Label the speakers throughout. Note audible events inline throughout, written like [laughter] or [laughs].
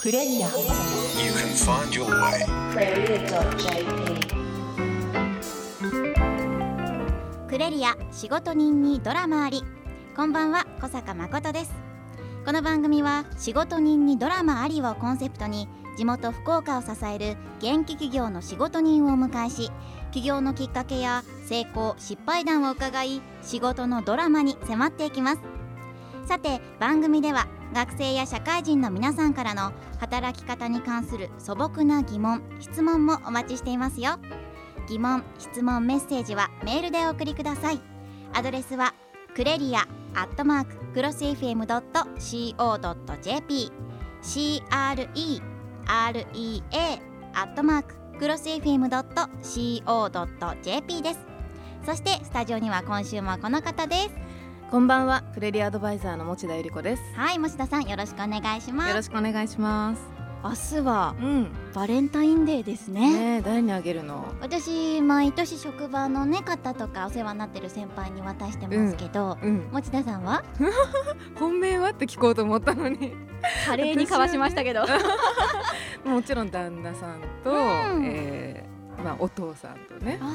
Speaker 1: クレリア。
Speaker 2: You can find your way.
Speaker 3: クレリア仕事人にドラマあり。こんばんは小坂誠です。この番組は仕事人にドラマありをコンセプトに地元福岡を支える元気企業の仕事人をお迎えし起業のきっかけや成功失敗談を伺い仕事のドラマに迫っていきますさて番組では学生や社会人の皆さんからの働き方に関する素朴な疑問質問もお待ちしていますよ。疑問質問メッセージはメールでお送りください。アドレスはクレリアアットマーククロス FM.co.jp CREREA アットマーククロス FM.co.jp です。そしてスタジオには今週もこの方です。
Speaker 4: こんばんは、クレリアアドバイザーの持田由里子です。
Speaker 3: はい持田さんよろしくお願いします。
Speaker 4: よろしくお願いします。
Speaker 3: 明日は
Speaker 4: うん、
Speaker 3: バレンタインデーですね。
Speaker 4: ねえ、誰にあげるの？
Speaker 3: 私毎年職場のね方とかお世話になってる先輩に渡してますけど、
Speaker 4: うん、
Speaker 3: 持田さんは？[laughs]
Speaker 4: 本命はって聞こうと思ったのに、
Speaker 3: 華麗にかわしましたけど。[laughs]
Speaker 4: もちろん旦那さんと、
Speaker 3: うん。
Speaker 4: えーまあお父さんとね、
Speaker 3: あ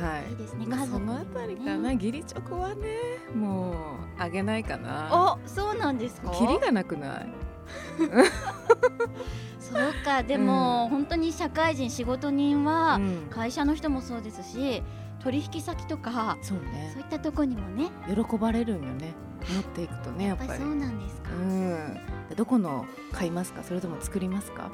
Speaker 4: はい
Speaker 3: いいですね
Speaker 4: まあ
Speaker 3: 家族もね
Speaker 4: そのあたりかな、義理チョコはね、もうあげないかな。
Speaker 3: おそうなんですか？
Speaker 4: キリがなくない？[laughs]
Speaker 3: そうかでも、本当に社会人仕事人は、
Speaker 4: うん
Speaker 3: 会社の人もそうですし取引先とか
Speaker 4: そうね
Speaker 3: そういったとこにもね
Speaker 4: 喜ばれるんよね。持っていくとね、やっぱり。
Speaker 3: やっぱりそうなんですか、
Speaker 4: うん。どこの買いますか？それとも作りますか？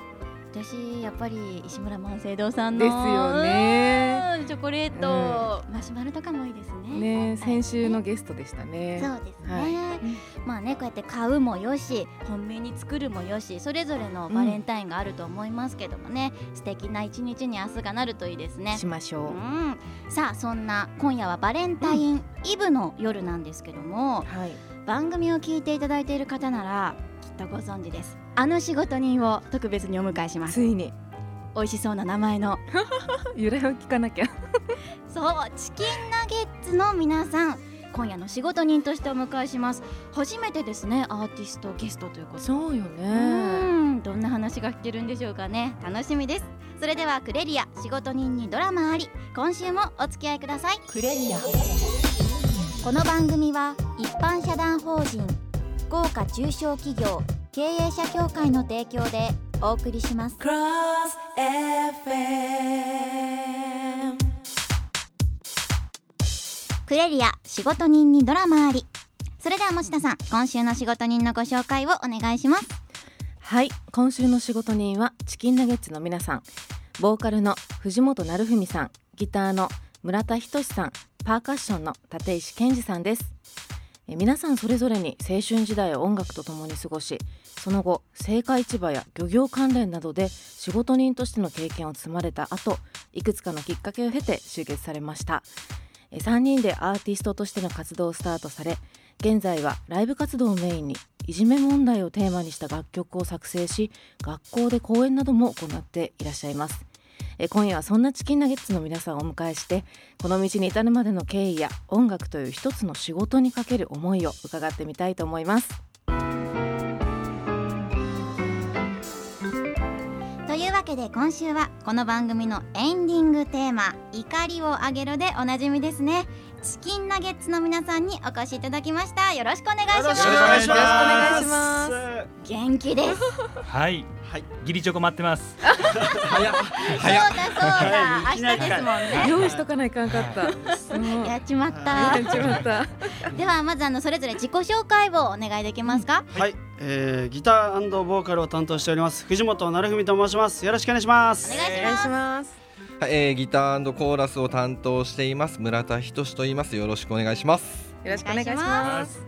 Speaker 3: 私やっぱり石村万世堂さんの
Speaker 4: ですよね。
Speaker 3: うんチョコレート、マシュマロとかもいいですね。
Speaker 4: ね、先週のゲストでしたね。
Speaker 3: そうですね、
Speaker 4: はい。
Speaker 3: まあねこうやって買うもよし本命に作るもよしそれぞれのバレンタインがあると思いますけどもね、素敵な一日に明日がなるといいですね。
Speaker 4: しましょう。
Speaker 3: うん、さあそんな今夜はバレンタインイブの夜なんですけども、
Speaker 4: はい。
Speaker 3: 番組を聞いていただいている方ならきっとご存知ですあの仕事人を特別にお迎えします。
Speaker 4: ついに。
Speaker 3: 美味しそうな名前の。[laughs]
Speaker 4: 由来を聞かなきゃ。[laughs]
Speaker 3: そうチキンナゲッツの皆さん。今夜の仕事人としてお迎えします。初めてですねアーティストゲストということ。で
Speaker 4: そうよ
Speaker 3: う
Speaker 4: ね。
Speaker 3: ん。どんな話が聞けるんでしょうかね。楽しみです。それではクレリア仕事人にドラマあり。今週もお付き合いください。
Speaker 1: クレリア。
Speaker 3: この番組は一般社団法人福岡中小企業経営者協会の提供でお送りします。
Speaker 1: Cross FM
Speaker 3: クレリア仕事人にドラマあり。それでは持田さん今週の仕事人のご紹介をお願いします。
Speaker 4: はい、今週の仕事人はチキンナゲッツの皆さん。ボーカルの藤本成文さん、ギターの村田仁さん、パーカッションの立石健二さんです。皆さんそれぞれに青春時代を音楽とともに過ごしその後青果市場や漁業関連などで仕事人としての経験を積まれた後いくつかのきっかけを経て集結されました。3人でアーティストとしての活動をスタートされ現在はライブ活動をメインにいじめ問題をテーマにした楽曲を作成し学校で講演なども行っていらっしゃいます。え今夜はそんなチキンナゲッツの皆さんをお迎えしてこの道に至るまでの経緯や音楽という一つの仕事にかける思いを伺ってみたいと思います。
Speaker 3: というわけで今週はこの番組のエンディングテーマ「怒りをあげる」でおなじみですね。チキンナゲッツの皆さんにお越しいただきましたよろしくお願いします
Speaker 5: よろしくお願いします。
Speaker 3: 元気です
Speaker 5: はい。
Speaker 6: はい。
Speaker 5: ギリチョコ待ってます。
Speaker 6: 早っ。
Speaker 3: そう。だそうだ明日ですもんね
Speaker 4: 用意しとかないかんかった
Speaker 3: やっちまった
Speaker 4: やっちまった
Speaker 3: ではまずあのそれぞれ自己紹介をお願いできますか？
Speaker 6: はい。えー、ギターボーカルを担当しております藤本成文と申します。よろしくお願いします。
Speaker 3: お願いします
Speaker 7: はい、えー、ギターコーラスを担当しています村田仁と言います。よろしくお願いします。
Speaker 4: よろしくお願いしま
Speaker 3: ます。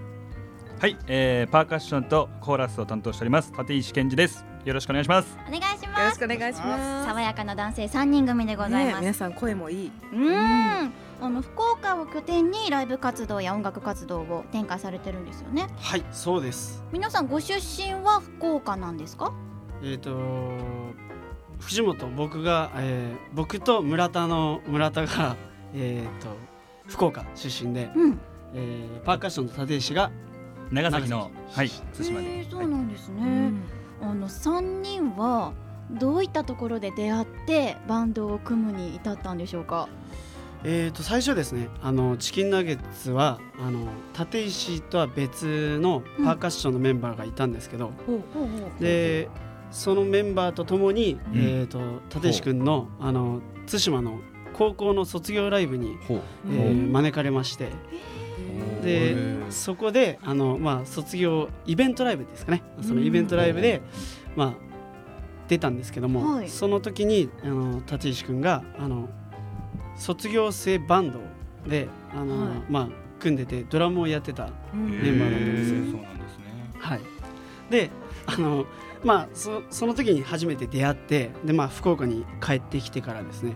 Speaker 5: はい、えー、パーカッションとコーラスを担当しております立石健二です。よろしくお願いします。
Speaker 3: お願いし
Speaker 4: よろし
Speaker 3: ます
Speaker 4: くお願いします。
Speaker 3: 爽やかな男性3人組でございます、
Speaker 4: ね皆さん声もいい。う
Speaker 3: ーん。あの福岡を拠点にライブ活動や音楽活動を展開されてるんですよね。
Speaker 6: はい、そうです。
Speaker 3: 皆さんご出身は福岡なんですか？
Speaker 6: えっ、と藤本僕が、えー、僕と村田の村田がえっ、と福岡出身で、
Speaker 3: うん。
Speaker 6: えー、パーカッションと立石が
Speaker 5: 長崎のはい対馬で。
Speaker 3: へーそうなんですね、
Speaker 4: うん。
Speaker 3: あの3人はどういったところで出会ってバンドを組むに至ったんでしょうか？
Speaker 6: えー、と最初ですねあのチキンナゲッツはあの立石とは別のパーカッションのメンバーがいたんですけど、でそのメンバーとともに、
Speaker 5: ん。
Speaker 6: えー、と立石君のあの対馬の高校の卒業ライブに、えー招かれまして。でそこであの、まあ、卒業イベントライブですかね。そのイベントライブで、まあ、出たんですけども、
Speaker 3: はい。
Speaker 6: その時にあの立石君があの卒業生バンドであの、
Speaker 4: はい。
Speaker 6: まあ、組んでてドラムをやってた
Speaker 4: うん。
Speaker 6: メンバーなんです
Speaker 5: そうなんですね。
Speaker 6: はい、であのまあそその時に初めて出会ってで、まあ、福岡に帰ってきてからですね。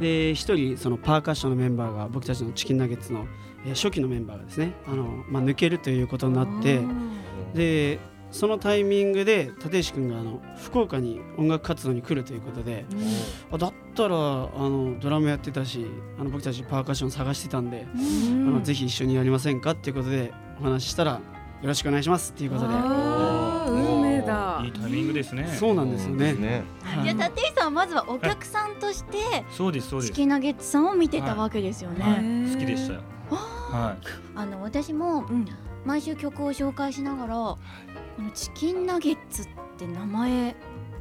Speaker 6: で一人そのパーカッションのメンバーが僕たちのチキンナゲッツの、えー初期のメンバーがですねあの、まあ、抜けるということになってでそのタイミングで立石君があの福岡に音楽活動に来るということであだったらあのドラムやってたしあの僕たちパーカッション探してたんで、あのぜひ一緒にやりませんかっていうことでお話ししたらよろしくお願いしますっていうことで
Speaker 4: だ
Speaker 5: いいタイミングですね。
Speaker 6: そうなんですよね。
Speaker 7: ね
Speaker 6: はい。
Speaker 3: いや立石さんはまずはお客さんとして
Speaker 5: そうですそうです。
Speaker 3: チキンナゲッツさんを見てたわけですよね、
Speaker 5: はい。好きでしたよ。は
Speaker 3: あの私も
Speaker 4: うん。
Speaker 3: 毎週曲を紹介しながらこのチキンナゲッツって名前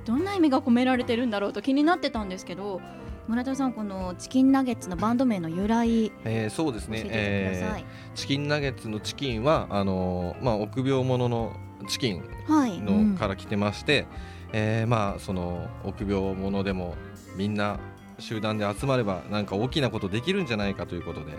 Speaker 3: どんな意味が込められてるんだろうと気になってたんですけど村田さんこのチキンナゲッツのバンド名の由来教
Speaker 7: えーそうですね。
Speaker 3: え
Speaker 7: ーチキンナゲッツのチキンはあのーまあ臆病者のチキン
Speaker 3: はい
Speaker 7: の、
Speaker 4: うん
Speaker 7: から来てまして、えーまあその臆病者でもみんな集団で集まればなんか大きなことできるんじゃないかということで、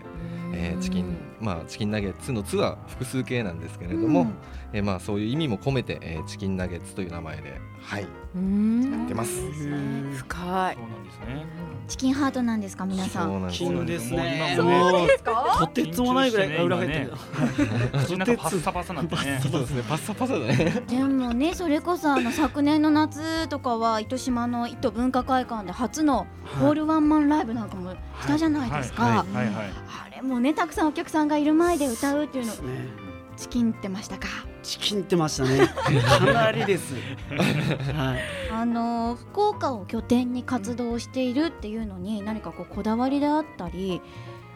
Speaker 7: えーチキンまあチキンナゲッツの「ツ」は複数形なんですけれども、
Speaker 3: うん。
Speaker 7: えーまあそういう意味も込めて、えーチキンナゲッツという名前ではい
Speaker 4: うん。
Speaker 7: やってます。
Speaker 4: 深い。
Speaker 5: そうなんですね。
Speaker 3: チキンハートなんですか皆さん？
Speaker 7: そうなんです
Speaker 6: ね。
Speaker 5: そう
Speaker 6: もう
Speaker 3: ですか？
Speaker 6: とてつもないぐらい裏返ってる。
Speaker 5: パッサパサなんてね
Speaker 7: そうですね。パッサパサだね。
Speaker 3: でもねそれこそあの昨年の夏とかは糸島の糸文化会館で初のホールワンマンライブなんかもしたじゃないですか、
Speaker 5: はい。はい。はい。
Speaker 3: あれもねたくさんお客さんがいる前で歌うっていうの
Speaker 6: ですね。
Speaker 3: チキンってましたか？
Speaker 6: チキンってましたね。[laughs] かなりです。はい。
Speaker 3: あの福岡を拠点に活動しているっていうのに何かこうこだわりであったり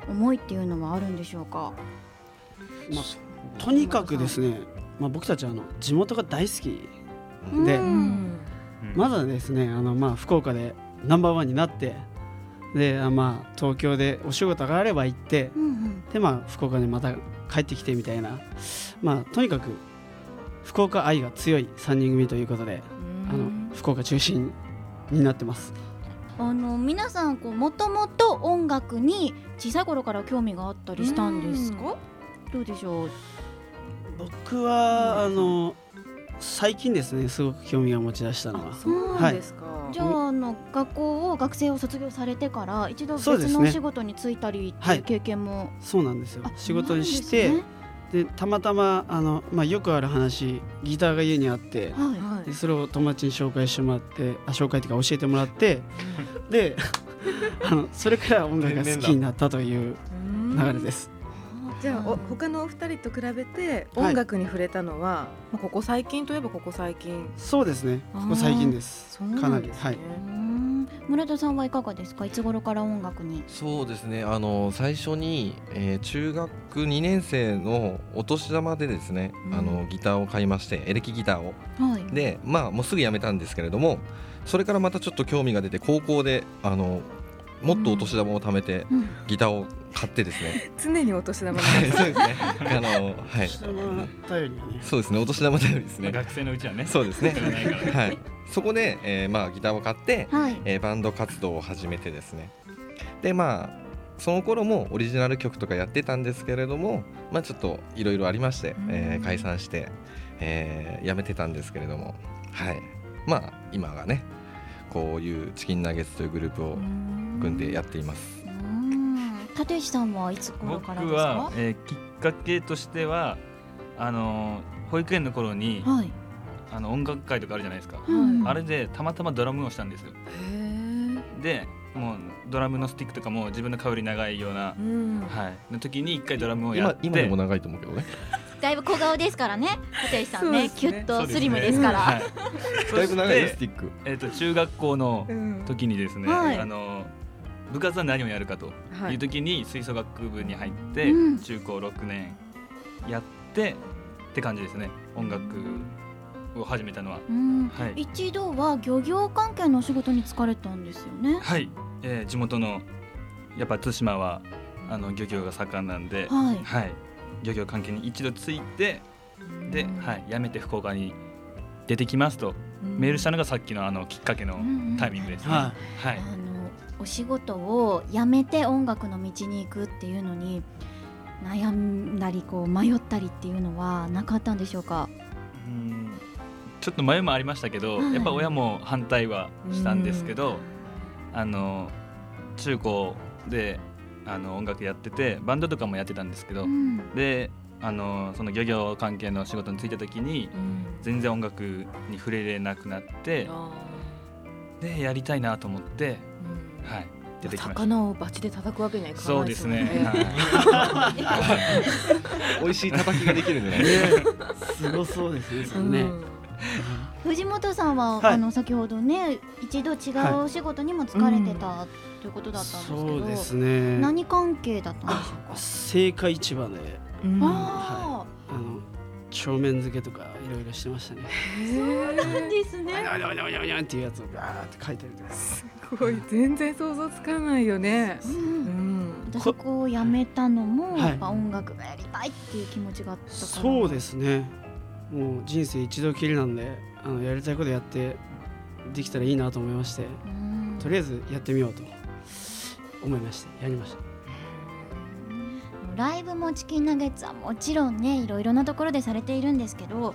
Speaker 3: 思いっていうのはあるんでしょうか？
Speaker 6: まあとにかくですね。まあ僕たちはあの地元が大好きでまだですねあのまあ福岡でナンバーワンになって。であまあ東京でお仕事があれば行って
Speaker 3: うんうん。
Speaker 6: でまあ福岡にまた帰ってきてみたいな。まあとにかく福岡愛が強い3人組ということであの福岡中心になってます。
Speaker 3: あの皆さんこうもともと音楽に小さい頃から興味があったりしたんですか？どうでしょう？
Speaker 6: 僕はあの最近ですねすごく興味を持ち出したのは。
Speaker 4: そうなんですか、
Speaker 3: じゃああの学校を学生を卒業されてから一度別のお仕事に就いたりって
Speaker 6: はい。いう
Speaker 3: 経験も、
Speaker 6: そうなんですよ。
Speaker 3: あ
Speaker 6: 仕事にし
Speaker 3: な
Speaker 6: てで,、たまたまあの、まあ、よくある話ギターが家にあって
Speaker 3: はい。
Speaker 4: はい
Speaker 6: でそれを友達に紹介してもらってあ紹介っていうか教えてもらってで [laughs] あのそれから音楽が好きになったという流れです
Speaker 4: じゃあお他のお二人と比べて音楽に触れたのは、まあここ最近といえばここ最近。
Speaker 6: そうですね。ここ最近です。
Speaker 4: そう
Speaker 6: かなんり
Speaker 4: なですね、
Speaker 6: はい。
Speaker 3: 村田さんはいかがですか？いつ頃から音楽に？
Speaker 7: そうですね。あの最初に、えー中学2年生のお年玉でですね、
Speaker 4: うん。
Speaker 7: あのギターを買いましてエレキギターを。
Speaker 3: はい。
Speaker 7: でまあもうすぐやめたんですけれどもそれからまたちょっと興味が出て高校であのもっとお年玉を貯めて
Speaker 3: うん。
Speaker 7: ギターを買ってですね、
Speaker 4: 常にお年玉
Speaker 7: はいそうですね。あのはい。
Speaker 6: それも頼りに。ね
Speaker 7: そうですね。お年玉頼りですね。
Speaker 5: 学生のうちはね。
Speaker 7: そうですね。[laughs] はい。そこで、えーまあギターを買って、
Speaker 3: はい。
Speaker 7: えーバンド活動を始めてですね。でまあその頃もオリジナル曲とかやってたんですけれどもまあちょっといろいろありまして、えー解散して、えーやめてたんですけれども。はい。まあ今がねこういうチキンナゲッツというグループを組んでやっています。
Speaker 3: うーん。立石さんはいつ頃
Speaker 5: 僕
Speaker 3: からですか、
Speaker 5: はえーきっかけとしてはあのー保育園の頃に
Speaker 3: はい。
Speaker 5: あの音楽会とかあるじゃないですか、
Speaker 3: うん
Speaker 5: あれでたまたまドラムをしたんですよ。
Speaker 4: へ
Speaker 5: でもうドラムのスティックとかも自分の顔より長いような
Speaker 4: え、うん。
Speaker 5: はい。の時に一回ドラムをやって。
Speaker 7: 今今でも長いと思うけどね。
Speaker 3: だいぶ小顔ですからね立石さんね。
Speaker 4: ね。
Speaker 3: キュッとスリムですから。
Speaker 5: はい。
Speaker 7: だいぶ長いスティック。
Speaker 5: えっと中学校の時にですね、
Speaker 3: はい。
Speaker 5: あの部活は何をやるかと
Speaker 4: はい。
Speaker 5: いう時に吹奏楽部に入って、
Speaker 3: うん。
Speaker 5: 中高6年やってって感じですね。音楽を始めたのは。
Speaker 3: うん。
Speaker 5: はい、
Speaker 3: 一度は漁業関係のお仕事に就かれたんですよね。
Speaker 5: はい。えー地元のやっぱ対馬はあの漁業が盛んなんで、
Speaker 3: はい。
Speaker 5: はい、漁業関係に一度ついてで、はい、辞めて福岡に出てきますとメールしたのがさっきのあのきっかけのタイミングですね。
Speaker 6: は
Speaker 5: はい
Speaker 3: お仕事を辞めて音楽の道に行くっていうのに悩んだりこう迷ったりっていうのはなかったんでしょうか？
Speaker 5: うん。ちょっと迷いもありましたけど、
Speaker 3: はい。
Speaker 5: やっぱ親も反対はしたんですけど、あの中高であの音楽やっててバンドとかもやってたんですけど、
Speaker 3: うん。
Speaker 5: であのその漁業関係の仕事に就いた時に全然音楽に触れれなくなってでやりたいなと思って、はい、出てきました。
Speaker 4: 魚をバチで叩くわけにはいか
Speaker 5: そ
Speaker 4: な
Speaker 5: うですね。
Speaker 4: いですね。
Speaker 5: はい。
Speaker 7: 美味しい叩きができるんじゃない
Speaker 6: い
Speaker 7: ですか
Speaker 6: すごそうですね。[laughs]
Speaker 3: 藤本さんは、
Speaker 6: はい。
Speaker 3: あの先ほどね一度違うお仕事にも疲れてた、ということだったんですけど
Speaker 6: そうですね。
Speaker 3: 何関係だったんでしょうか。
Speaker 6: 青果市場で。
Speaker 4: うん。
Speaker 3: あ
Speaker 6: あの帳面付けとかいろいろしてましたね
Speaker 3: あ、なんですね。
Speaker 6: にゃにゃにゃにゃにゃっていうやつをガーって書いてるとか
Speaker 4: すごい全然想像つかないよね。
Speaker 3: う、
Speaker 4: うんん。
Speaker 3: じゃあそこを辞めたのも、
Speaker 6: はい
Speaker 3: やっぱ音楽がやりたいっていう気持ちがあったから。
Speaker 6: そうですねもう人生一度きりなんであのやりたいことやってできたらいいなと思いまして
Speaker 3: うん。
Speaker 6: とりあえずやってみようと思いましてやりました
Speaker 3: ライブもチキンナゲッツはもちろんねいろいろなところでされているんですけど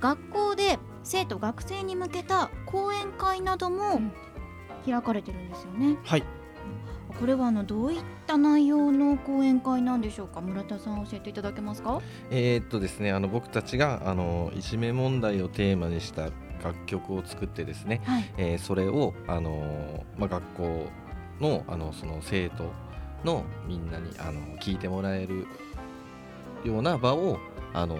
Speaker 3: 学校で生徒学生に向けた講演会なども開かれてるんですよね。
Speaker 6: はい。
Speaker 3: これはあのどういった内容の講演会なんでしょうか？村田さん教えていただけますか？
Speaker 7: えーっとですねあの僕たちがあのいじめ問題をテーマにした楽曲を作ってですね、
Speaker 3: はい。
Speaker 7: えーそれをあの、まあ、学校のあのその生徒のみんなにあの聞いてもらえるような場をあの、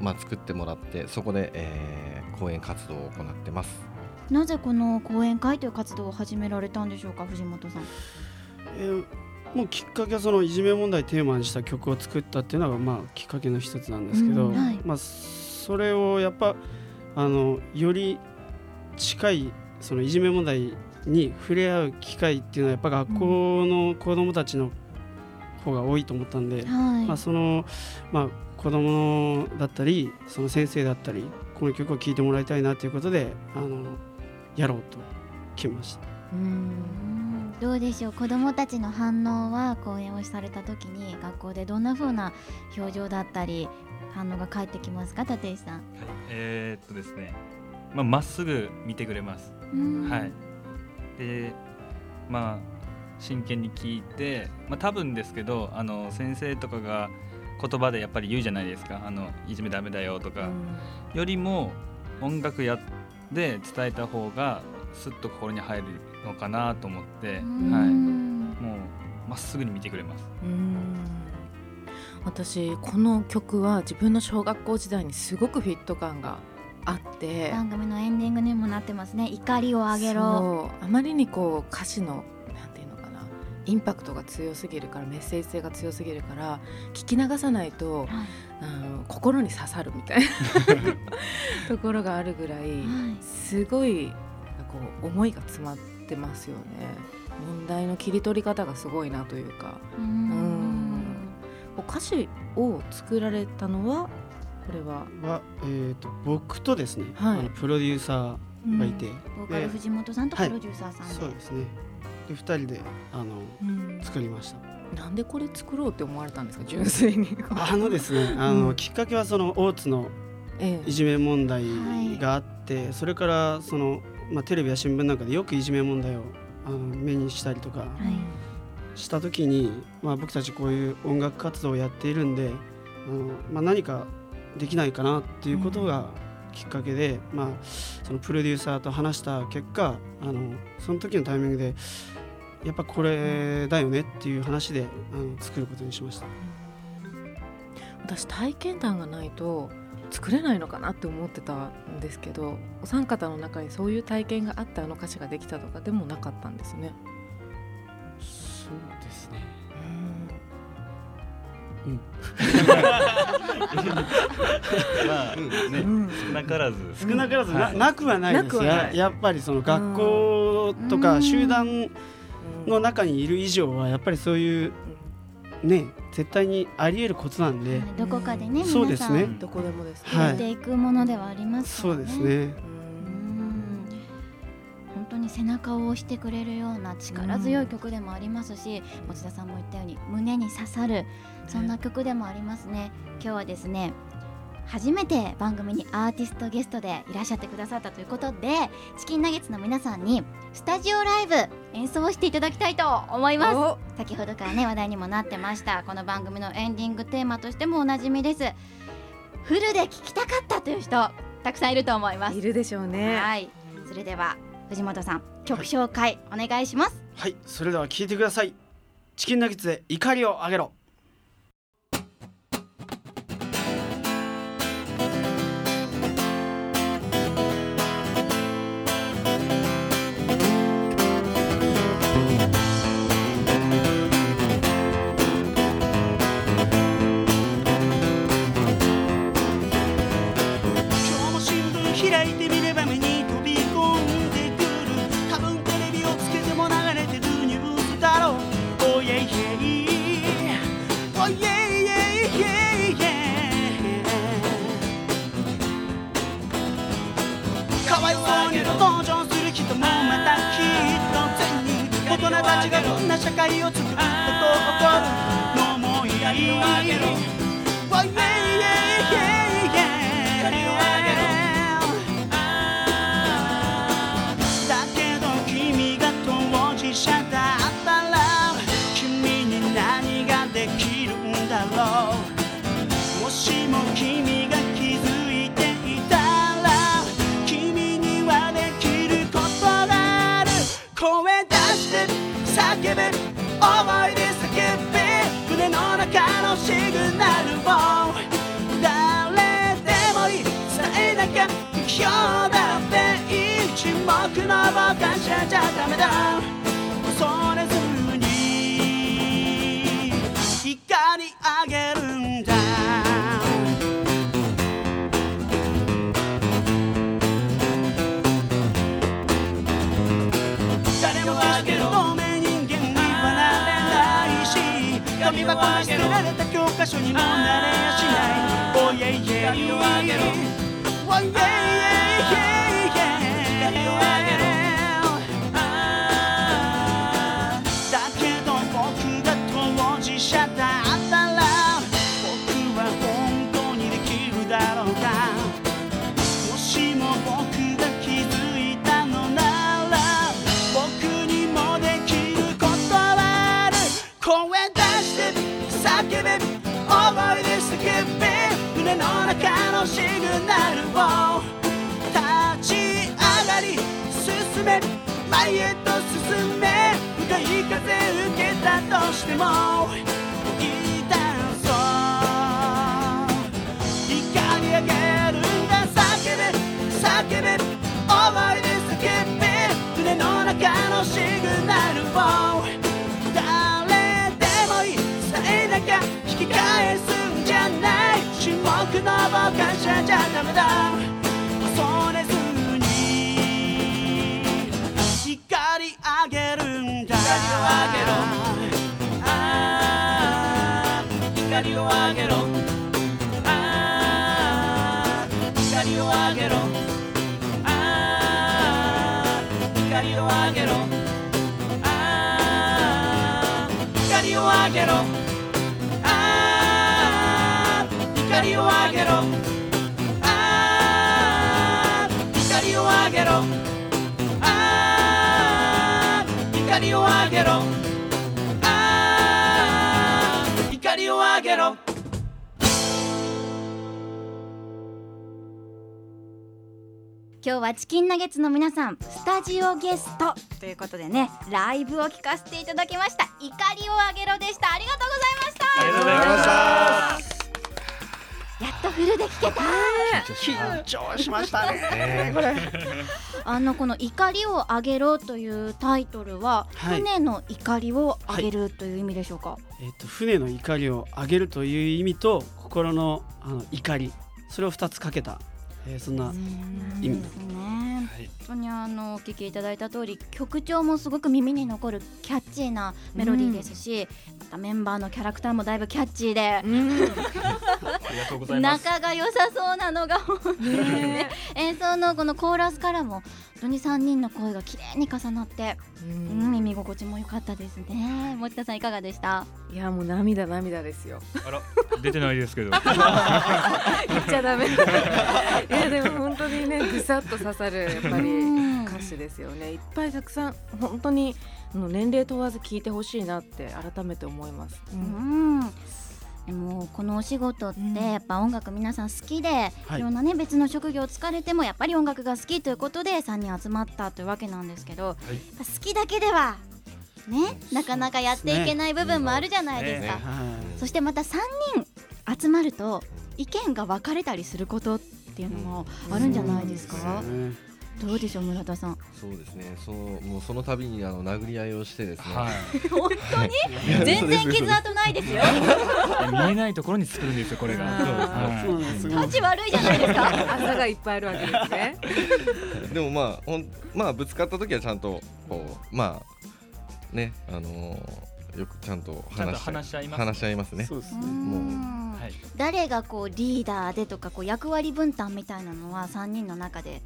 Speaker 7: まあ、作ってもらってそこで、えー講演活動を行ってます。
Speaker 3: なぜこの講演会という活動を始められたんでしょうか藤本さん
Speaker 6: えーもうきっかけはそのいじめ問題テーマにした曲を作ったっていうのがまあきっかけの一つなんですけど、
Speaker 3: うんはい
Speaker 6: まあそれをやっぱあのより近いそのいじめ問題に触れ合う機会っていうのはやっぱ学校の子どもたちの方が多いと思ったんで、
Speaker 3: はい、
Speaker 6: まあそのまあ子どもだったりその先生だったりこの曲を聴いてもらいたいなということであのやろうと決めました。
Speaker 4: うん
Speaker 3: うんどうでしょう？子どもたちの反応は講演をされた時に学校でどんな風な表情だったり反応が返ってきますか？立石さん。
Speaker 5: はいえーっとですね、まあ、まっすぐ見てくれます。
Speaker 3: うん
Speaker 5: はい。で、まあ真剣に聞いて、まあ多分ですけど、あの先生とかが言葉でやっぱり言うじゃないですか。あのいじめダメだよとか、よりも音楽やで伝えた方がすっと心に入るのかなと思って、はい。
Speaker 3: うん
Speaker 5: もうまっすぐに見てくれます。
Speaker 4: うん私この曲は自分の小学校時代にすごくフィット感があって。
Speaker 3: 番組のエンディングにもなってますね。怒りをあげろ。
Speaker 4: そう。あまりにこう歌詞のなんていうのかな。インパクトが強すぎるからメッセージ性が強すぎるから聞き流さないと
Speaker 3: はい。
Speaker 4: あの心に刺さるみたいな。[laughs] ところがあるぐらい
Speaker 3: はい。
Speaker 4: すごいこう思いが詰まってますよね。問題の切り取り方がすごいなというか。
Speaker 3: うん。
Speaker 4: 歌詞を作られたのはこれは。
Speaker 6: は、えー、と僕とですね、
Speaker 4: はい。
Speaker 6: あのプロデューサーがいて、
Speaker 3: ボーカル藤本さんとプロデューサーさんで。
Speaker 6: そうですね。で2人であの
Speaker 4: うん。
Speaker 6: 作りました。
Speaker 4: なんでこれ作ろうって思われたんですか？純粋に。
Speaker 6: あのですねあの、
Speaker 4: うん。
Speaker 6: きっかけはその大津の
Speaker 4: え
Speaker 6: いじめ問題があって、それからその、まあ、テレビや新聞なんかでよくいじめ問題をあの目にしたりとか
Speaker 3: はい。
Speaker 6: した時に、まあ、僕たちこういう音楽活動をやっているんであの、まあ、何かできないかなっていうことがきっかけで、まあ、そのプロデューサーと話した結果あのその時のタイミングでやっぱこれだよねっていう話であの作ることにしました。
Speaker 4: 私体験談がないと作れないのかなって思ってたんですけどお三方の中にそういう体験があってあの歌詞ができたとかでもなかったんですね。
Speaker 6: そうですね [laughs]
Speaker 5: まあね、
Speaker 4: うん。
Speaker 5: 少なからず。
Speaker 6: 少なからずな,、
Speaker 5: はい。
Speaker 6: なくはないです。
Speaker 4: なくはない。
Speaker 6: ややっぱりその学校とか集団
Speaker 4: うん
Speaker 6: の中にいる以上はやっぱりそういうね絶対にあり得ることなんで、
Speaker 3: どこかでね
Speaker 6: そうですね。
Speaker 3: 皆さん
Speaker 4: どこでもですね。
Speaker 6: はい。
Speaker 3: やっていくものではあります
Speaker 6: そうですね
Speaker 3: 背中を押してくれるような力強い曲でもありますし、持田さんも言ったように胸に刺さるそんな曲でもありますね。今日はですね初めて番組にアーティストゲストでいらっしゃってくださったということでチキンナゲッツの皆さんにスタジオライブ演奏していただきたいと思います。
Speaker 4: お
Speaker 3: 先ほどからね話題にもなってましたこの番組のエンディングテーマとしてもおなじみです。フルで聴きたかったという人たくさんいると思います。
Speaker 4: いるでしょうね。
Speaker 3: はい。それでは藤本さん曲紹介お願いします。
Speaker 6: はいそれでは聞いてください。チキンナゲッツで怒りを上げろ。Why, well, yeah. 今日だっていい沈黙の傍観者じゃダメだ。恐れずに怒り上げるんだ。誰も決して透明人間にはなれないし紙箱に捨てられた教科書にもなれやしない。Oh yeah yeah yeah yeah yeah のシグナルを。立ち上がり進め。前へと進め。向かい風受けたとしても。追い出そう。怒り上げるんだ。叫べ。叫べ。思いで叫べ。胸の中のシグナルを。ダメだ恐れずに光あげるんだ。光をあげろ。ああ光をあげろ。げろ。あー怒りを上げろ。
Speaker 3: 今日はチキンナゲッツの皆さんスタジオゲスト。ということでねライブを聞かせていただきました。怒りをあげろでした。ありがとうございました。
Speaker 5: ありがとうございました
Speaker 3: とフルで聞けた
Speaker 6: 緊張しましたね。
Speaker 7: ね
Speaker 6: これ。
Speaker 3: あのこの怒りをあげろというタイトルは、
Speaker 6: はい。
Speaker 3: 船の怒りをあげるという意味でしょうか、
Speaker 6: えっと船の怒りを上げるという意味と心のあの怒り。それを二つかけた、えーそんな意味
Speaker 3: ですね、
Speaker 5: はい
Speaker 3: 本当にあのお聞きいただいた通り曲調もすごく耳に残るキャッチーなメロディーですし、またメンバーのキャラクターもだいぶキャッチーで、
Speaker 4: うん。[laughs]
Speaker 5: ありがとうございます。
Speaker 3: 仲が良さそうなのが本当にね。演奏のこのコーラスからも本当に3人の声が綺麗に重なって、うん、耳心地も良かったですね。持田さんいかがでした？
Speaker 4: いやもう涙涙ですよ。
Speaker 5: あら出てないですけど。[laughs]
Speaker 4: 言っちゃダメ。いやでも本当にねぐさっと刺さるやっぱり
Speaker 3: うん。
Speaker 4: 歌詞ですよね。いっぱいたくさん本当にあの年齢問わず聞いてほしいなって改めて思います、
Speaker 3: う
Speaker 4: うん。
Speaker 3: んでもこのお仕事って
Speaker 4: うん。
Speaker 3: やっぱ音楽皆さん好きで、
Speaker 6: はい。
Speaker 3: い、ろんなね別の職業疲れてもやっぱり音楽が好きということで3人集まったというわけなんですけど、好きだけではねなかなかやっていけない部分もあるじゃないですか。そしてまた3人集まると意見が分かれたりすることっていうのもあるんじゃないですか、
Speaker 6: ね
Speaker 3: どうでしょう村田さん。
Speaker 7: そうですね。そうもうその度にあの殴り合いをしてですね、
Speaker 5: はい。[laughs]
Speaker 3: 本当に？全然傷跡ないですよ。
Speaker 5: 見えないところに作るんですよこれが。
Speaker 4: あ
Speaker 6: そうなんです。すごい
Speaker 3: 立ち悪いじゃないですか。
Speaker 4: 朝がいっぱいあるわけですね
Speaker 7: でもまあほんまあぶつかった時はちゃんとこうまあねあのーよくちゃんと話し
Speaker 5: 話し合います
Speaker 7: 話し合いますね。
Speaker 6: そうですね。
Speaker 3: う。ん
Speaker 5: はい。
Speaker 3: 誰がこうリーダーでとかこう役割分担みたいなのは3人の中で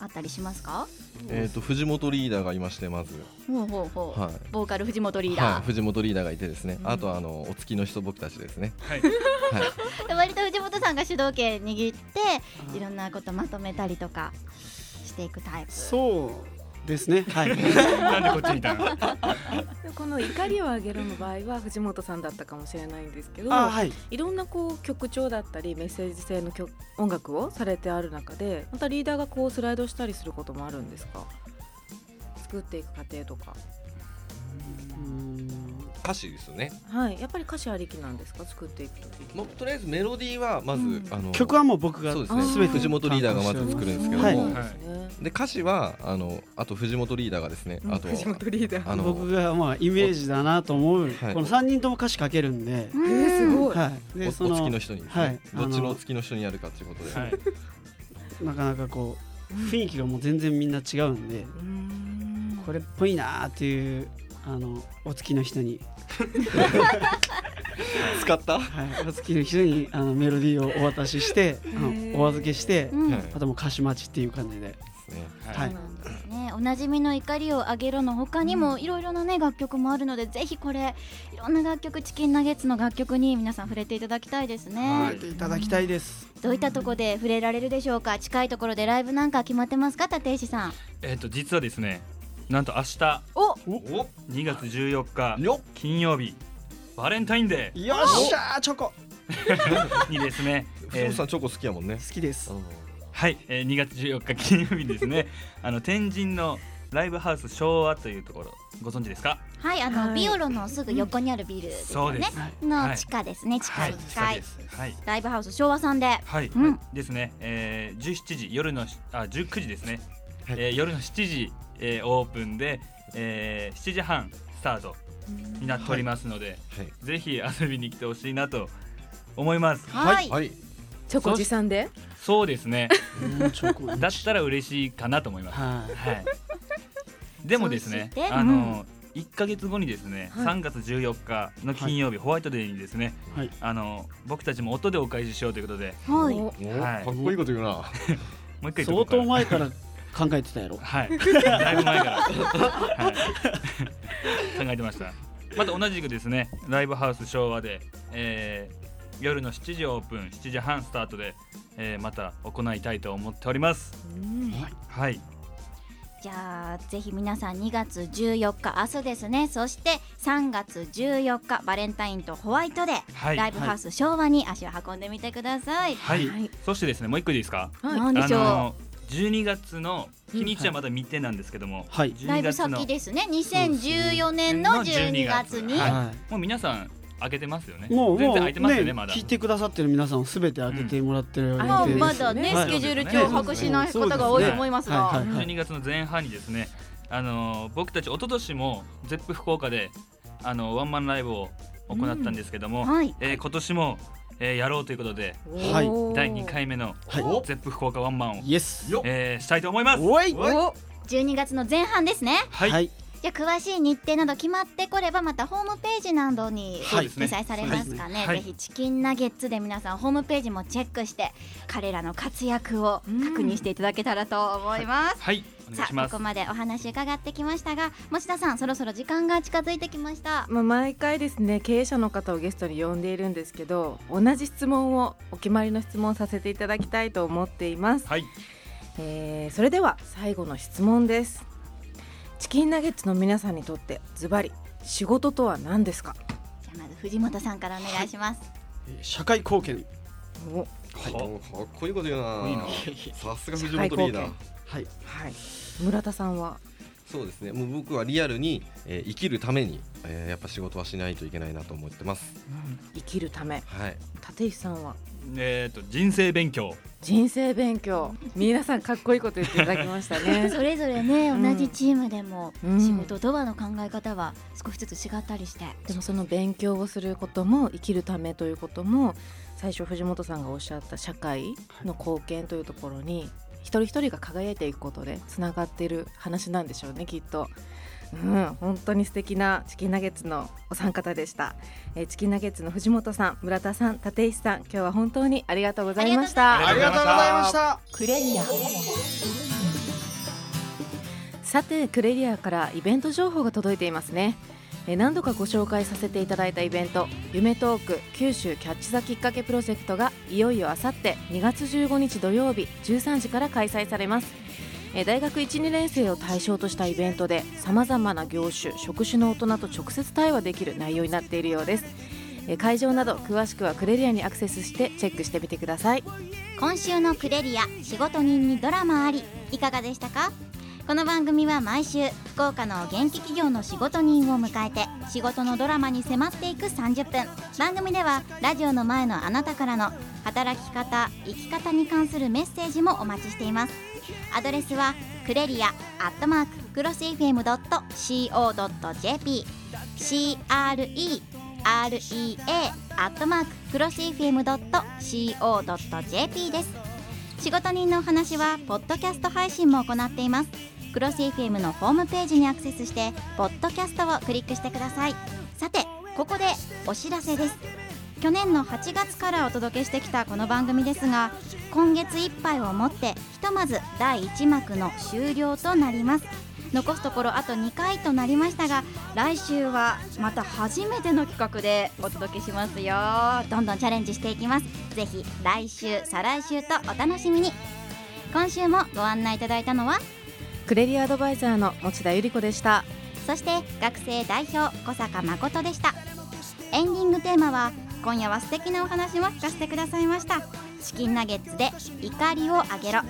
Speaker 3: あったりしますか？
Speaker 7: えっ、と藤本リーダーがいましてまず。
Speaker 3: ほうほうほう、
Speaker 7: はい。
Speaker 3: ボーカル藤本リー
Speaker 7: はい
Speaker 3: ダー、
Speaker 7: 藤本リーダーがいてですね、
Speaker 4: うん。
Speaker 7: あとあのお付きの人僕たちですね。
Speaker 5: はい。
Speaker 7: はい。
Speaker 3: で [laughs] 割と藤本さんが主導権握っていろんなことまとめたりとかしていくタイプ。
Speaker 6: そうですね。はい。[laughs]
Speaker 5: なんでこっちにいたの
Speaker 4: この怒りをあげるの場合は藤本さんだったかもしれないんですけど
Speaker 6: あはい。
Speaker 4: いろんなこう曲調だったりメッセージ性の曲音楽をされてある中でまたリーダーがこうスライドしたりすることもあるんですか？作っていく過程とか。
Speaker 6: うん
Speaker 7: 歌詞ですよね、
Speaker 4: はい。やっぱり歌詞ありきなんですか？作っていくとき
Speaker 7: まあ、とりあえずメロディーはまず、
Speaker 4: うん。
Speaker 7: あの
Speaker 6: 曲はもう僕が
Speaker 7: そうですね。
Speaker 6: 全て
Speaker 7: 藤本リーダーがまず作るんですけども、
Speaker 6: はい。
Speaker 4: で
Speaker 7: 歌詞はあのあと藤本リーダーがですね、あと
Speaker 4: 藤本リーダー。
Speaker 7: あの
Speaker 6: 僕がまあイメージだなと思う、
Speaker 7: はい。
Speaker 6: この3人とも歌詞書けるんで、
Speaker 3: うん
Speaker 4: えー、すごい、
Speaker 6: はい、
Speaker 7: お
Speaker 6: でそ
Speaker 7: お付きの
Speaker 6: の
Speaker 7: 人にね、
Speaker 6: はい。
Speaker 7: どっち
Speaker 6: あの
Speaker 7: のお付きの人にやるかということで、
Speaker 5: はい。
Speaker 6: なかなかこう雰囲気がもう全然みんな違うんで。これっぽいなーっていうあのお付きの人に、[laughs]
Speaker 7: 使った、
Speaker 6: はい、お付きの人にあのメロディーをお渡ししてお預けして、
Speaker 3: うん。
Speaker 7: はい。
Speaker 6: あともう歌詞待ちっていう感じで、はい。
Speaker 3: そうなんですね。おなじみの怒りをあげろの他にもいろいろなね楽曲もあるので、ぜひこれいろんな楽曲チキンナゲッツの楽曲に皆さん触れていただきたいですね。
Speaker 6: い、ていただきたいです。
Speaker 3: どういったところで触れられるでしょうか？近いところでライブなんか決まってますか、立石さん。
Speaker 5: えっと実はですねなんと明日
Speaker 3: お、
Speaker 7: お。
Speaker 5: 2月14日
Speaker 7: よ
Speaker 5: 金曜日バレンタインデ
Speaker 6: よっしゃーチョコ。[laughs]
Speaker 5: ーにですね、
Speaker 7: 藤本さんチョコ好きやもんね。
Speaker 6: 好きです。
Speaker 5: はい、えー、2月14日金曜日にですね。[laughs] あの天神のライブハウス昭和というところご存知ですか？
Speaker 3: はい、あの、
Speaker 4: はい。
Speaker 3: ビオロのすぐ横にあるビルですよね。
Speaker 5: そうです。
Speaker 3: の地下ですね、地下
Speaker 5: はい
Speaker 3: 1階、
Speaker 5: はい。
Speaker 3: ライブハウス昭和さんで。
Speaker 5: はい、
Speaker 3: うん。
Speaker 5: ですね、えー、17時夜のしあ19時ですね、
Speaker 7: はい。
Speaker 5: えー夜の7時、えー、オープンで、えー、7時半スタートになっておりますので、
Speaker 7: はい。
Speaker 5: ぜひ遊びに来てほしいなと思います。
Speaker 3: はい、
Speaker 7: はい。
Speaker 4: チョコ持参で？
Speaker 5: そうですね。だったら嬉しいかなと思います。
Speaker 6: はい。
Speaker 5: はい。でもですねあの、1か月後にですね、
Speaker 4: はい。
Speaker 5: 3月14日の金曜日、ホワイトデーにですね
Speaker 6: はい。
Speaker 5: あの僕たちも音でお返ししようということで。
Speaker 3: はい、
Speaker 4: お
Speaker 7: お
Speaker 5: はい。
Speaker 7: かっこいいこと言うな。[laughs]
Speaker 5: もう一回言っと
Speaker 6: 相当前から考えてたやろ。
Speaker 5: はい、[laughs] だいぶ前から、はい、[laughs] 考えてました。また同じくですね、ライブハウス昭和で、えー夜の7時オープン、7時半スタートで、えーまた行いたいと思っております。
Speaker 4: うん。
Speaker 5: はい、
Speaker 3: じゃあぜひ皆さん2月14日明日ですね。そして3月14日バレンタインとホワイトで、
Speaker 5: はい。
Speaker 3: ライブハウス昭和に足を運んでみてください、
Speaker 5: はい、
Speaker 4: はい。
Speaker 5: そしてですね、もう一個いいですか？
Speaker 4: はい。
Speaker 3: なんでしょう、
Speaker 5: あの12月の日にちはまだ未定なんですけども、
Speaker 6: はい。
Speaker 5: 12
Speaker 3: ライブ
Speaker 5: 月の
Speaker 3: 先ですね。2014年の12月に、
Speaker 5: はい
Speaker 6: は
Speaker 5: もう皆さん開けてますよね
Speaker 6: もうもう
Speaker 5: 全然開いてますよねまだ。
Speaker 6: 聞いてくださってる皆さんすべて開けてもらってる予定です、
Speaker 3: まあ
Speaker 4: うん
Speaker 3: まだね、
Speaker 6: はい。
Speaker 3: スケジュール中白紙な方が多い。と思い。ますが、
Speaker 6: はい。はい。はい。
Speaker 5: 12月の前半にですねあの僕たち一昨年もゼップ福岡であのワンマンライブを行ったんですけども、
Speaker 3: はい。
Speaker 5: えー今年も、えーやろうということで
Speaker 6: はい。
Speaker 5: 第2回目の
Speaker 6: はい。
Speaker 5: ゼップ福岡ワンマンを、
Speaker 6: イエス
Speaker 5: えーしたいと思います。
Speaker 6: おい。
Speaker 4: お
Speaker 3: 12月の前半ですね。
Speaker 5: はい、
Speaker 6: はい。
Speaker 3: じゃあ詳しい日程など決まってこればまたホームページなどに
Speaker 5: そうですね
Speaker 3: 掲載されますかね、
Speaker 5: はい。
Speaker 3: ぜひチキンナゲッツで皆さんホームページもチェックして彼らの活躍を確認していただけたらと思います、
Speaker 5: はい、お願い。します
Speaker 3: さあここまでお話伺ってきましたが持田さんそろそろ時間が近づいてきました。
Speaker 4: まあ、毎回ですね経営者の方をゲストに呼んでいるんですけど同じ質問をお決まりの質問をさせていただきたいと思っています、
Speaker 5: はい。
Speaker 4: えーそれでは最後の質問です。チキンナゲッツの皆さんにとってズバリ仕事とは何ですか？
Speaker 3: じゃあまず藤本さんからお願いします、
Speaker 6: えー社会貢献。
Speaker 4: お。
Speaker 7: はい、おかっこいいこと言うな。
Speaker 5: いいな。
Speaker 7: さすが藤本リーダー。
Speaker 6: はい。
Speaker 4: はい。村田さんは？
Speaker 7: そうですね。もう僕はリアルに、えー生きるために、えーやっぱ仕事はしないといけないなと思ってます。
Speaker 4: 生きるため。
Speaker 7: はい。
Speaker 4: 立石さんは？
Speaker 5: えー、と人生勉強。
Speaker 4: 人生勉強。皆さんかっこいいこと言っていただきましたね。[laughs]
Speaker 3: それぞれね、
Speaker 4: うん。
Speaker 3: 同じチームでも
Speaker 4: うん。
Speaker 3: 仕事とはの考え方は少しずつ違ったりして、
Speaker 4: でもその勉強をすることも生きるためということも最初藤本さんがおっしゃった社会の貢献というところに一人一人が輝いていくことでつながっている話なんでしょうねきっと。うん、本当に素敵なチキンナゲッツのお三方でした、えーチキンナゲッツの藤本さん村田さん立石さん今日は本当にありがとうございました。
Speaker 5: ありがとうございました。
Speaker 6: た。
Speaker 1: クレリア。
Speaker 4: さてクレリアからイベント情報が届いていますね。えー何度かご紹介させていただいたイベント夢トーク九州キャッチ・ザ・きっかけプロジェクトがいよいよあさって2月15日土曜日13時から開催されます。大学12年生を対象としたイベントでさまざまな業種職種の大人と直接対話できる内容になっているようです。会場など詳しくはクレリアにアクセスしてチェックしてみてください。
Speaker 3: 今週のクレリア仕事人にドラマありいかがでしたか？この番組は毎週福岡の元気企業の仕事人を迎えて仕事のドラマに迫っていく30分番組ではラジオの前のあなたからの働き方生き方に関するメッセージもお待ちしています。アドレスはクレリアアットマーククロス FM.co.jp CREREA アットマーククロス FM.co.jp です。仕事人のお話はポッドキャスト配信も行っています。クロス FM のホームページにアクセスしてポッドキャストをクリックしてください。さてここでお知らせです。去年の8月からお届けしてきたこの番組ですが今月いっぱいをもってひとまず第1幕の終了となります。残すところあと2回となりましたが来週はまた初めての企画でお届けしますよ。どんどんチャレンジしていきます。ぜひ来週再来週とお楽しみに。今週もご案内いただいたのは
Speaker 4: クレリアアドバイザーの持田由里子でした。
Speaker 3: そして学生代表小坂誠でした。エンディングテーマは今夜は素敵なお話も聞かせてくださいました。チキンナゲッツで怒りをあげろ。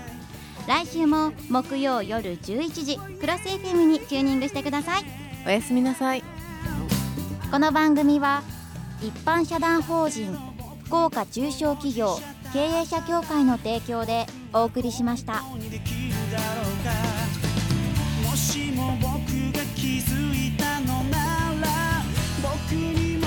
Speaker 3: 来週も木曜夜11時クロス FM にチューニングしてください。
Speaker 4: おやすみなさい。
Speaker 3: この番組は一般社団法人福岡中小企業経営者協会の提供でお送りしました。
Speaker 2: 僕が気づいたのなら僕にも